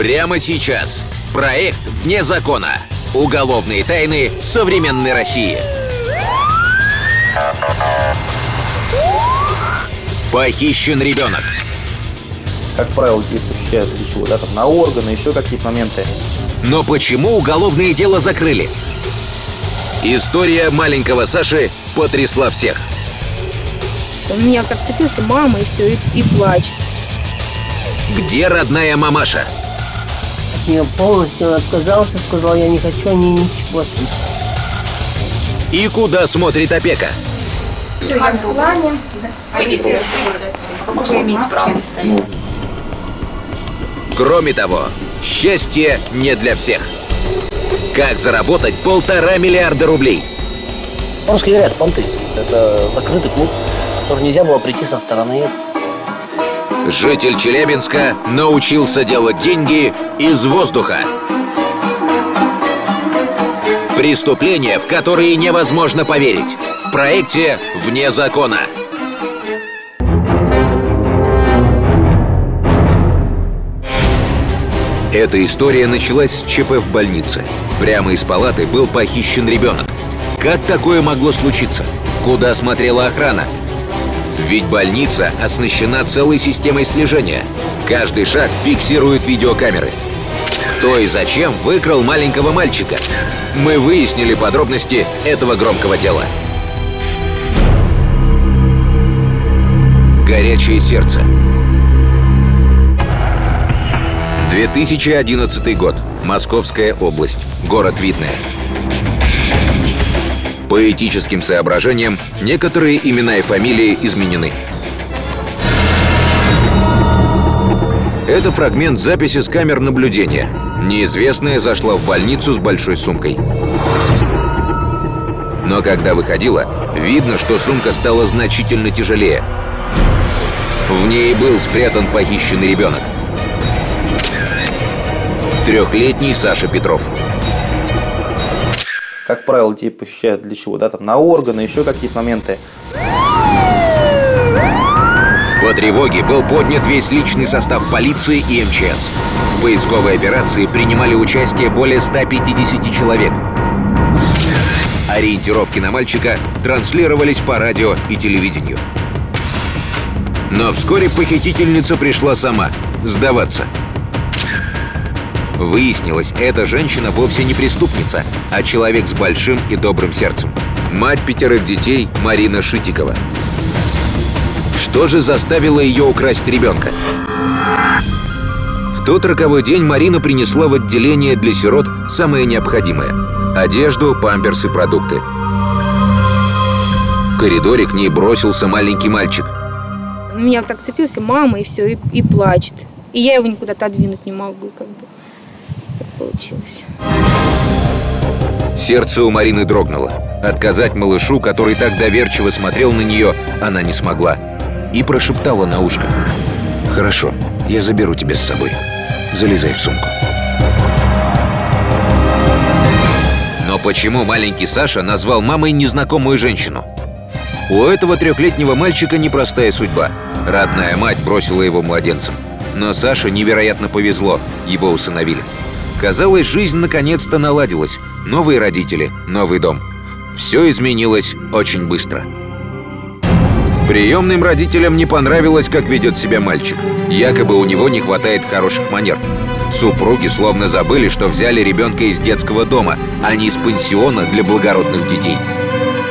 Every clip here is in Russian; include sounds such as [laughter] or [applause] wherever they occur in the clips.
Прямо сейчас. Проект «Вне закона». Уголовные тайны современной России. Похищен ребенок. Как правило, детей похищают для чего? Да, там на органы, еще какие-то моменты. Но почему уголовное дело закрыли? История маленького Саши потрясла всех. У меня как цепился мама и все, и, и плачет. Где родная мамаша? Я полностью отказался, сказал, я не хочу, они ничего. И куда смотрит опека? Все, я в плане. Выйдите, вы имеете право не стоять. Кроме того, счастье не для всех. Как заработать полтора миллиарда рублей? Русские говорят, понты. Это закрытый клуб, в который нельзя было прийти со стороны. Житель Челябинска научился делать деньги из воздуха. Преступления, в которые невозможно поверить. В проекте «Вне закона». Эта история началась с ЧП в больнице. Прямо из палаты был похищен ребенок. Как такое могло случиться? Куда смотрела охрана? Ведь больница оснащена целой системой слежения. Каждый шаг фиксируют видеокамеры. Кто и зачем выкрал маленького мальчика? Мы выяснили подробности этого громкого дела. Горячее сердце. 2011 год. Московская область. Город Видное. По этическим соображениям некоторые имена и фамилии изменены. Это фрагмент записи с камер наблюдения. Неизвестная зашла в больницу с большой сумкой. Но когда выходила, видно, что сумка стала значительно тяжелее. В ней был спрятан похищенный ребенок. Трехлетний Саша Петров. Как правило, детей похищают для чего? Да, там на органы, еще какие-то моменты. По тревоге был поднят весь личный состав полиции и МЧС. В поисковой операции принимали участие более 150 человек. Ориентировки на мальчика транслировались по радио и телевидению. Но вскоре похитительница пришла сама сдаваться. Выяснилось, эта женщина вовсе не преступница, а человек с большим и добрым сердцем. Мать пятерых детей Марина Шитикова. Что же заставило ее украсть ребенка? В тот роковой день Марина принесла в отделение для сирот самое необходимое – одежду, памперсы, продукты. В коридоре к ней бросился маленький мальчик. Меня так цепился мама и все, и, и плачет. И я его никуда отодвинуть не могу, как бы. Получилось. Сердце у Марины дрогнуло. Отказать малышу, который так доверчиво смотрел на нее, она не смогла. И прошептала на ушко. «Хорошо, я заберу тебя с собой. Залезай в сумку». Но почему маленький Саша назвал мамой незнакомую женщину? У этого трехлетнего мальчика непростая судьба. Родная мать бросила его младенцем. Но Саше невероятно повезло, его усыновили. Казалось, жизнь наконец-то наладилась. Новые родители, новый дом. Все изменилось очень быстро. Приемным родителям не понравилось, как ведет себя мальчик. Якобы у него не хватает хороших манер. Супруги словно забыли, что взяли ребенка из детского дома, а не из пансиона для благородных детей.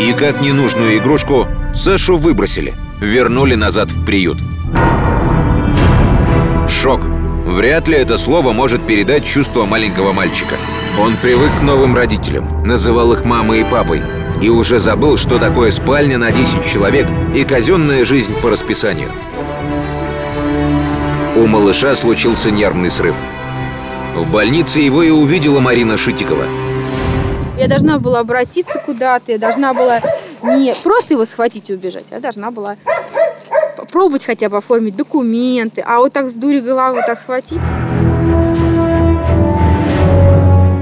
И как ненужную игрушку, Сашу выбросили, вернули назад в приют. Шок. Вряд ли это слово может передать чувство маленького мальчика. Он привык к новым родителям, называл их мамой и папой, и уже забыл, что такое спальня на 10 человек и казенная жизнь по расписанию. У малыша случился нервный срыв. В больнице его и увидела Марина Шитикова. Я должна была обратиться куда-то, я должна была не просто его схватить и убежать, я должна была попробовать хотя бы оформить документы, а вот так с дури головы так схватить.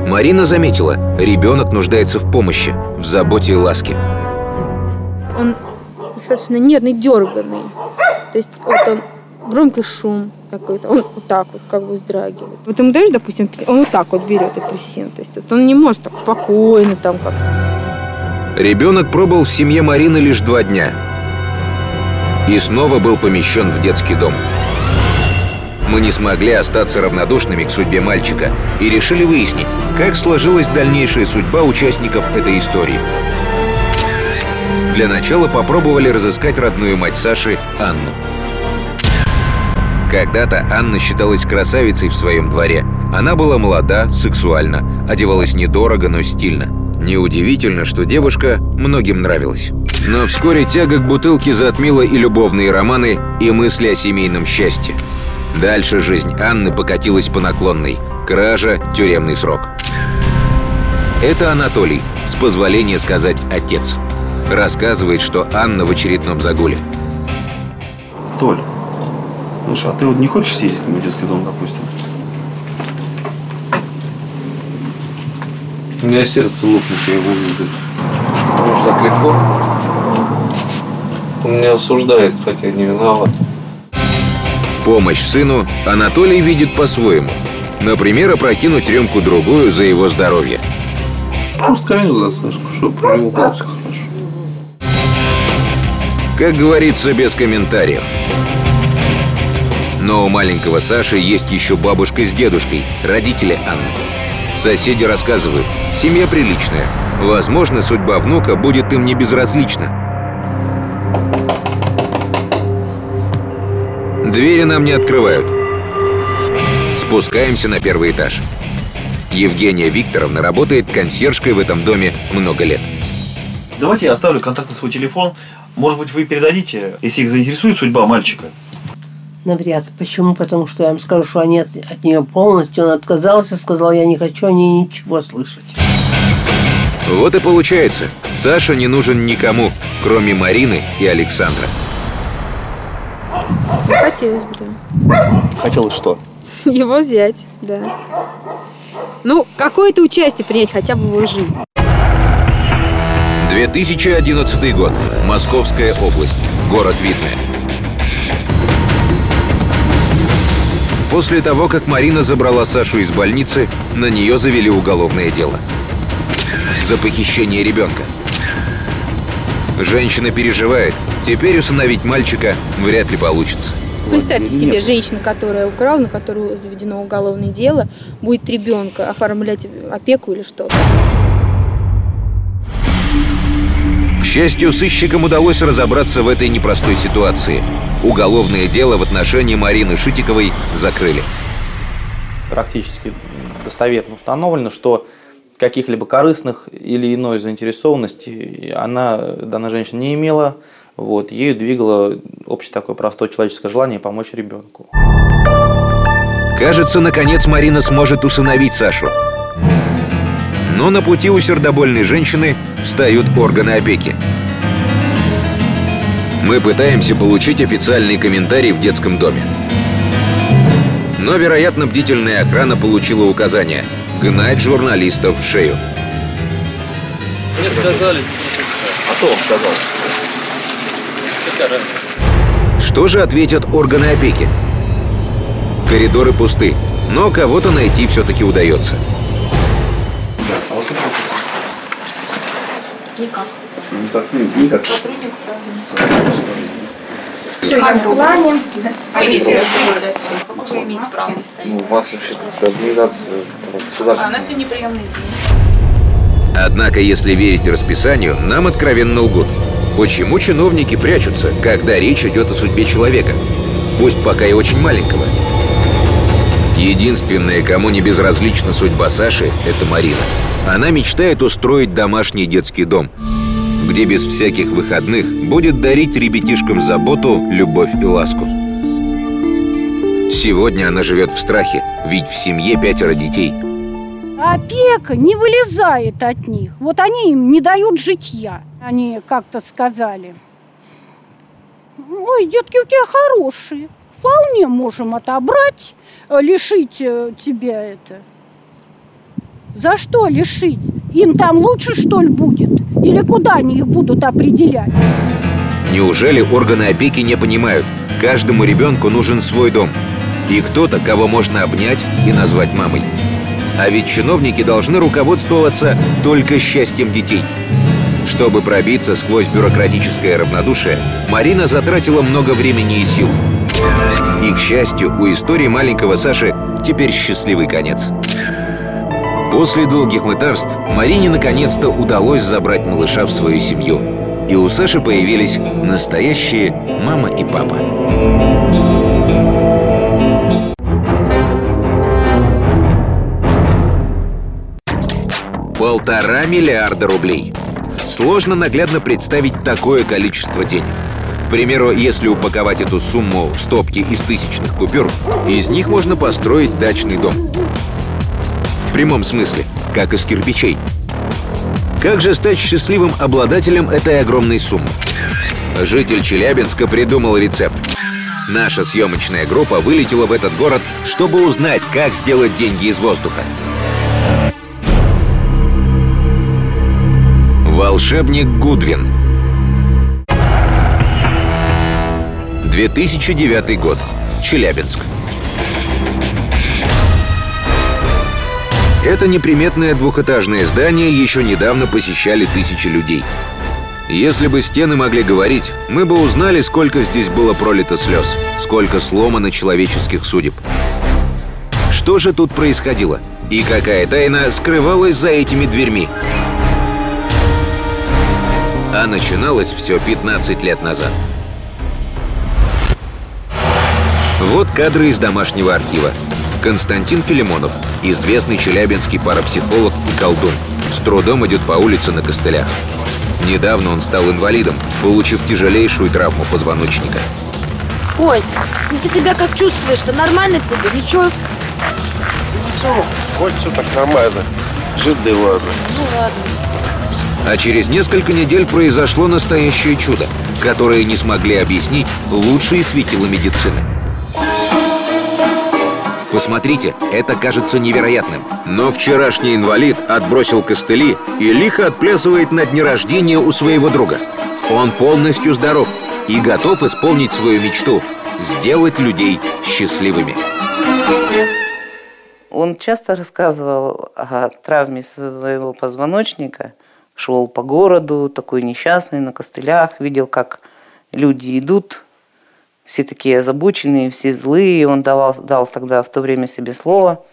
Марина заметила, ребенок нуждается в помощи, в заботе и ласке. Он достаточно нервный, дерганный. То есть вот он громкий шум какой-то. Он вот так вот как бы вздрагивает. Вот ему даешь, допустим, он вот так вот берет апельсин. То есть вот он не может так спокойно там как-то. Ребенок пробыл в семье Марины лишь два дня. И снова был помещен в детский дом. Мы не смогли остаться равнодушными к судьбе мальчика и решили выяснить, как сложилась дальнейшая судьба участников этой истории. Для начала попробовали разыскать родную мать Саши, Анну. Когда-то Анна считалась красавицей в своем дворе. Она была молода, сексуальна, одевалась недорого, но стильно. Неудивительно, что девушка многим нравилась. Но вскоре тяга к бутылке затмила и любовные романы, и мысли о семейном счастье. Дальше жизнь Анны покатилась по наклонной. Кража, тюремный срок. Это Анатолий, с позволения сказать отец. Рассказывает, что Анна в очередном загуле. Толь, слушай, а ты вот не хочешь съездить в мой детский дом, допустим? У меня сердце лопнет, я его увижу. Может, так легко? Он меня осуждает, хотя не виноват. Помощь сыну Анатолий видит по-своему. Например, опрокинуть рюмку-другую за его здоровье. Просто конечно, за Сашку, чтобы про него было все хорошо. Как говорится, без комментариев. Но у маленького Саши есть еще бабушка с дедушкой, родители Анны. Соседи рассказывают, семья приличная. Возможно, судьба внука будет им не безразлична. Двери нам не открывают. Спускаемся на первый этаж. Евгения Викторовна работает консьержкой в этом доме много лет. Давайте я оставлю контакт на свой телефон. Может быть, вы передадите, если их заинтересует судьба мальчика. Навряд. Почему? Потому что я им скажу, что они от, от нее полностью, он отказался, сказал, я не хочу о ней ничего слышать. Вот и получается, Саша не нужен никому, кроме Марины и Александра. Ну, хотелось бы, да. Хотелось что? [laughs] Его взять, да. Ну, какое-то участие принять хотя бы в его жизни. 2011 год. Московская область. Город Видное. После того, как Марина забрала Сашу из больницы, на нее завели уголовное дело. За похищение ребенка. Женщина переживает. Теперь усыновить мальчика вряд ли получится. Представьте Нет. себе, женщина, которая украла, на которую заведено уголовное дело, будет ребенка оформлять опеку или что-то. К счастью, сыщикам удалось разобраться в этой непростой ситуации. Уголовное дело в отношении Марины Шитиковой закрыли. Практически достоверно установлено, что каких-либо корыстных или иной заинтересованности она, данная женщина, не имела. Вот, ею двигало общее такое простое человеческое желание помочь ребенку. Кажется, наконец Марина сможет усыновить Сашу. Но на пути у сердобольной женщины встают органы опеки. Мы пытаемся получить официальный комментарий в детском доме. Но, вероятно, бдительная охрана получила указание гнать журналистов в шею. Мне сказали, А кто вам сказал? Что же ответят органы опеки? Коридоры пусты, но кого-то найти все-таки удается. Никак. Никак, никак. Сотрудник управления. Убрали. Выйдите, выйдите отсюда. Какое вы имеете право здесь стоять? Ну, у вас вообще как организация которая А у государственная. нас сегодня приемный день. Однако, если верить расписанию, нам откровенно лгут. Почему чиновники прячутся, когда речь идет о судьбе человека? Пусть пока и очень маленького. Единственная, кому не безразлична судьба Саши, это Марина. Она мечтает устроить домашний детский дом, где без всяких выходных будет дарить ребятишкам заботу, любовь и ласку. Сегодня она живет в страхе, ведь в семье пятеро детей. Опека не вылезает от них. Вот они им не дают житья. Они как-то сказали. Ой, детки у тебя хорошие. Вполне можем отобрать, э, лишить э, тебя это. За что лишить? Им там лучше, что ли, будет? Или куда они их будут определять? Неужели органы опеки не понимают? Каждому ребенку нужен свой дом. И кто-то, кого можно обнять и назвать мамой. А ведь чиновники должны руководствоваться только счастьем детей. Чтобы пробиться сквозь бюрократическое равнодушие, Марина затратила много времени и сил. И, к счастью, у истории маленького Саши теперь счастливый конец. После долгих мытарств Марине наконец-то удалось забрать малыша в свою семью. И у Саши появились настоящие мама и папа. Полтора миллиарда рублей. Сложно наглядно представить такое количество денег. К примеру, если упаковать эту сумму в стопки из тысячных купюр, из них можно построить дачный дом. Прямом смысле, как из кирпичей. Как же стать счастливым обладателем этой огромной суммы? Житель Челябинска придумал рецепт. Наша съемочная группа вылетела в этот город, чтобы узнать, как сделать деньги из воздуха. Волшебник Гудвин 2009 год. Челябинск. Это неприметное двухэтажное здание еще недавно посещали тысячи людей. Если бы стены могли говорить, мы бы узнали, сколько здесь было пролито слез, сколько сломано человеческих судеб. Что же тут происходило? И какая тайна скрывалась за этими дверьми? А начиналось все 15 лет назад. Вот кадры из домашнего архива. Константин Филимонов, известный челябинский парапсихолог и колдун, с трудом идет по улице на костылях. Недавно он стал инвалидом, получив тяжелейшую травму позвоночника. Кость, ну ты себя как чувствуешь-то? Нормально тебе? Ничего? Ничего, хоть все так нормально. Жить да и ладно. Ну ладно. А через несколько недель произошло настоящее чудо, которое не смогли объяснить лучшие светила медицины. Посмотрите, это кажется невероятным. Но вчерашний инвалид отбросил костыли и лихо отплясывает на дне рождения у своего друга. Он полностью здоров и готов исполнить свою мечту – сделать людей счастливыми. Он часто рассказывал о травме своего позвоночника, шел по городу, такой несчастный, на костылях, видел, как люди идут, все такие озабоченные, все злые. Он давал, дал тогда в то время себе слово,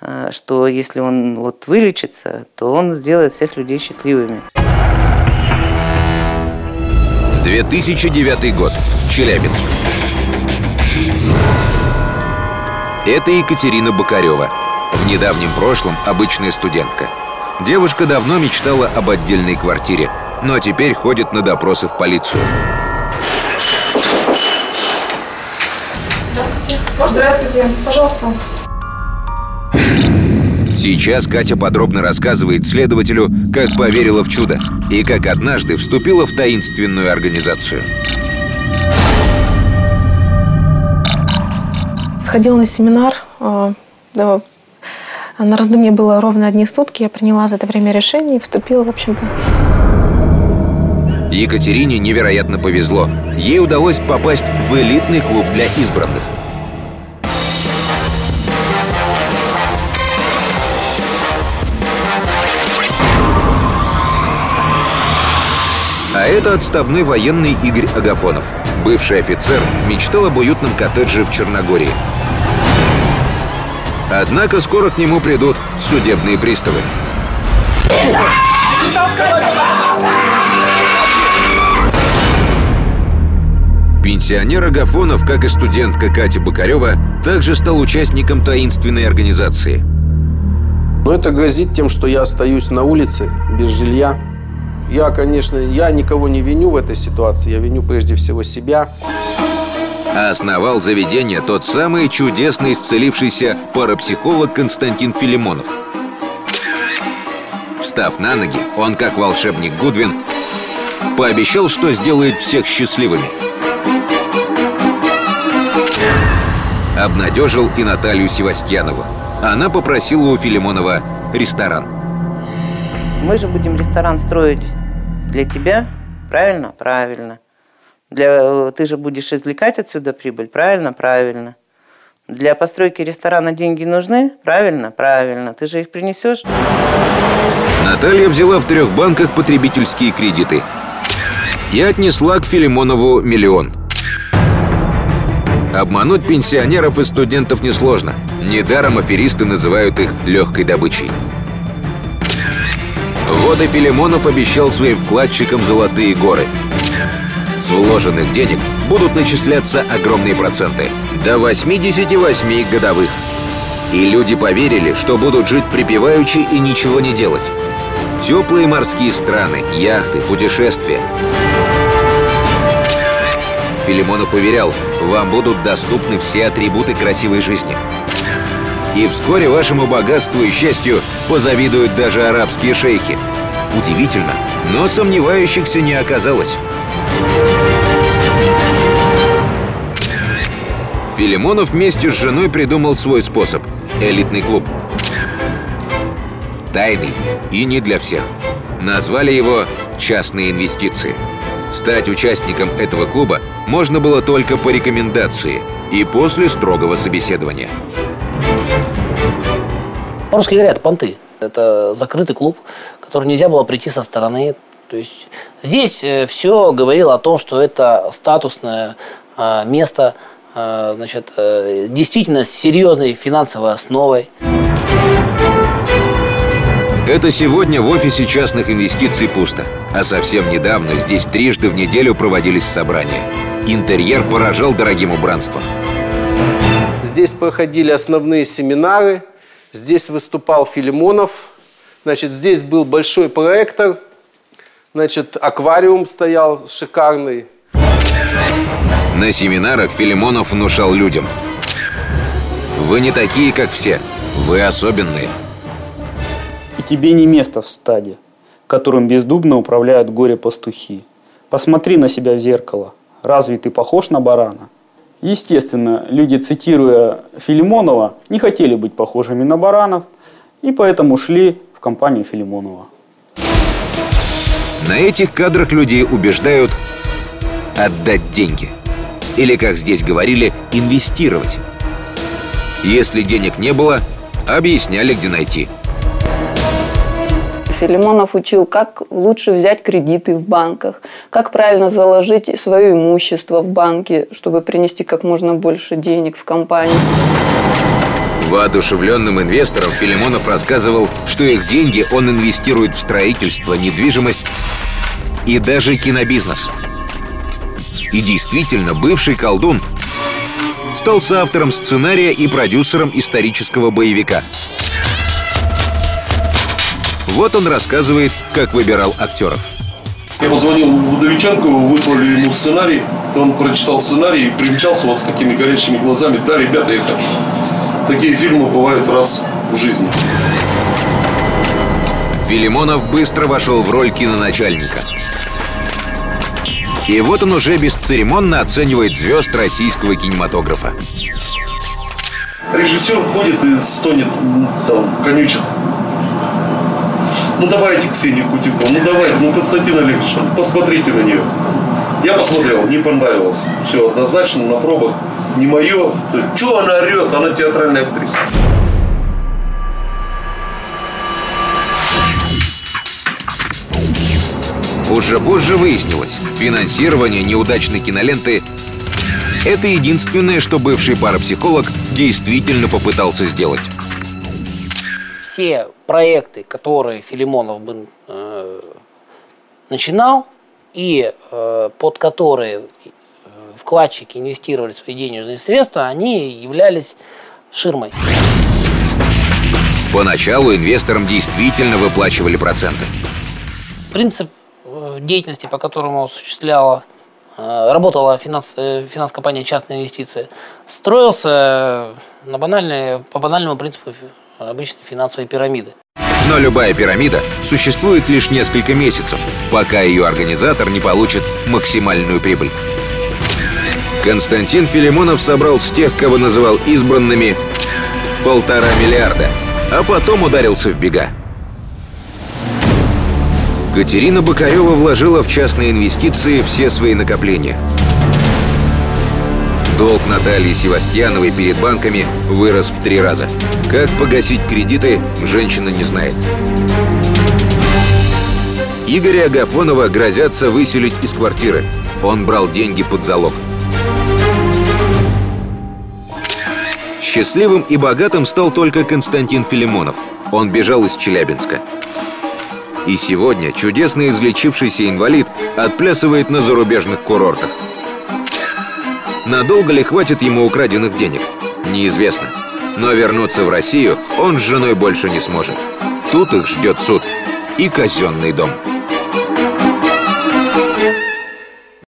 э, что если он вот вылечится, то он сделает всех людей счастливыми. 2009 год. Челябинск. Это Екатерина Бокарева. В недавнем прошлом обычная студентка. Девушка давно мечтала об отдельной квартире, но теперь ходит на допросы в полицию. Здравствуйте. Пожалуйста. Сейчас Катя подробно рассказывает следователю, как поверила в чудо и как однажды вступила в таинственную организацию. Сходила на семинар. э, да, на раздумье было ровно одни сутки. Я приняла за это время решение и вступила, в общем-то. Екатерине невероятно повезло. Ей удалось попасть в элитный клуб для избранных. А это отставной военный Игорь Агафонов. Бывший офицер мечтал об уютном коттедже в Черногории. Однако скоро к нему придут судебные приставы. Пенсионер Агафонов, как и студентка Катя Бокарева, также стал участником таинственной организации. Но это грозит тем, что я остаюсь на улице без жилья. Я, конечно, я никого не виню в этой ситуации, я виню прежде всего себя. Основал заведение тот самый чудесный исцелившийся парапсихолог Константин Филимонов. Встав на ноги, он, как волшебник Гудвин, пообещал, что сделает всех счастливыми. Обнадежил и Наталью Севастьянову. Она попросила у Филимонова ресторан. Мы же будем ресторан строить для тебя, правильно? Правильно. Для, ты же будешь извлекать отсюда прибыль, правильно? Правильно. Для постройки ресторана деньги нужны? Правильно? Правильно. Ты же их принесешь? Наталья взяла в трех банках потребительские кредиты и отнесла к Филимонову миллион. Обмануть пенсионеров и студентов несложно. Недаром аферисты называют их легкой добычей. Вот и Филимонов обещал своим вкладчикам золотые горы. С вложенных денег будут начисляться огромные проценты. До 88 годовых. И люди поверили, что будут жить припеваючи и ничего не делать. Теплые морские страны, яхты, путешествия. Филимонов уверял, вам будут доступны все атрибуты красивой жизни. И вскоре вашему богатству и счастью позавидуют даже арабские шейхи. Удивительно, но сомневающихся не оказалось. Филимонов вместе с женой придумал свой способ – элитный клуб. Тайный и не для всех. Назвали его «частные инвестиции». Стать участником этого клуба можно было только по рекомендации и после строгого собеседования. По-русски говорят, понты. Это закрытый клуб, который нельзя было прийти со стороны. То есть здесь все говорило о том, что это статусное э, место, э, значит, э, действительно с серьезной финансовой основой. Это сегодня в офисе частных инвестиций пусто. А совсем недавно здесь трижды в неделю проводились собрания. Интерьер поражал дорогим убранством. Здесь проходили основные семинары. Здесь выступал Филимонов. Значит, здесь был большой проектор. Значит, аквариум стоял шикарный. На семинарах Филимонов внушал людям. Вы не такие, как все. Вы особенные. И тебе не место в стаде, которым бездумно управляют горе-пастухи. Посмотри на себя в зеркало. Разве ты похож на барана? Естественно, люди, цитируя Филимонова, не хотели быть похожими на баранов, и поэтому шли в компанию Филимонова. На этих кадрах людей убеждают отдать деньги. Или, как здесь говорили, инвестировать. Если денег не было, объясняли, где найти. Филимонов учил, как лучше взять кредиты в банках, как правильно заложить свое имущество в банке, чтобы принести как можно больше денег в компанию. Воодушевленным инвесторам Филимонов рассказывал, что их деньги он инвестирует в строительство, недвижимость и даже кинобизнес. И действительно, бывший колдун стал соавтором сценария и продюсером исторического боевика. Вот он рассказывает, как выбирал актеров. Я позвонил Водовиченкову, выслали ему сценарий. Он прочитал сценарий и примчался вот с такими горящими глазами. Да, ребята, я хочу. Такие фильмы бывают раз в жизни. Филимонов быстро вошел в роль киноначальника. И вот он уже бесцеремонно оценивает звезд российского кинематографа. Режиссер ходит и стонет, там, конючит. Ну давайте, Ксения Кутикова, ну давайте, ну Константин Олегович, посмотрите на нее. Я посмотрел, не понравилось. Все, однозначно на пробах не мое. Чего она орет? Она театральная актриса. Уже позже выяснилось, финансирование неудачной киноленты – это единственное, что бывший парапсихолог действительно попытался сделать. Все проекты, которые Филимонов бы э, начинал и э, под которые вкладчики инвестировали свои денежные средства, они являлись ширмой. Поначалу инвесторам действительно выплачивали проценты. Принцип деятельности, по которому осуществляла, работала финанс, финанс-компания «Частные инвестиции», строился на банальные, по банальному принципу обычной финансовой пирамиды. Но любая пирамида существует лишь несколько месяцев, пока ее организатор не получит максимальную прибыль. Константин Филимонов собрал с тех, кого называл избранными, полтора миллиарда, а потом ударился в бега. Катерина Бокарева вложила в частные инвестиции все свои накопления – Долг Натальи Севастьяновой перед банками вырос в три раза. Как погасить кредиты, женщина не знает. Игоря Агафонова грозятся выселить из квартиры. Он брал деньги под залог. Счастливым и богатым стал только Константин Филимонов. Он бежал из Челябинска. И сегодня чудесно излечившийся инвалид отплясывает на зарубежных курортах. Надолго ли хватит ему украденных денег? Неизвестно. Но вернуться в Россию он с женой больше не сможет. Тут их ждет суд и казенный дом.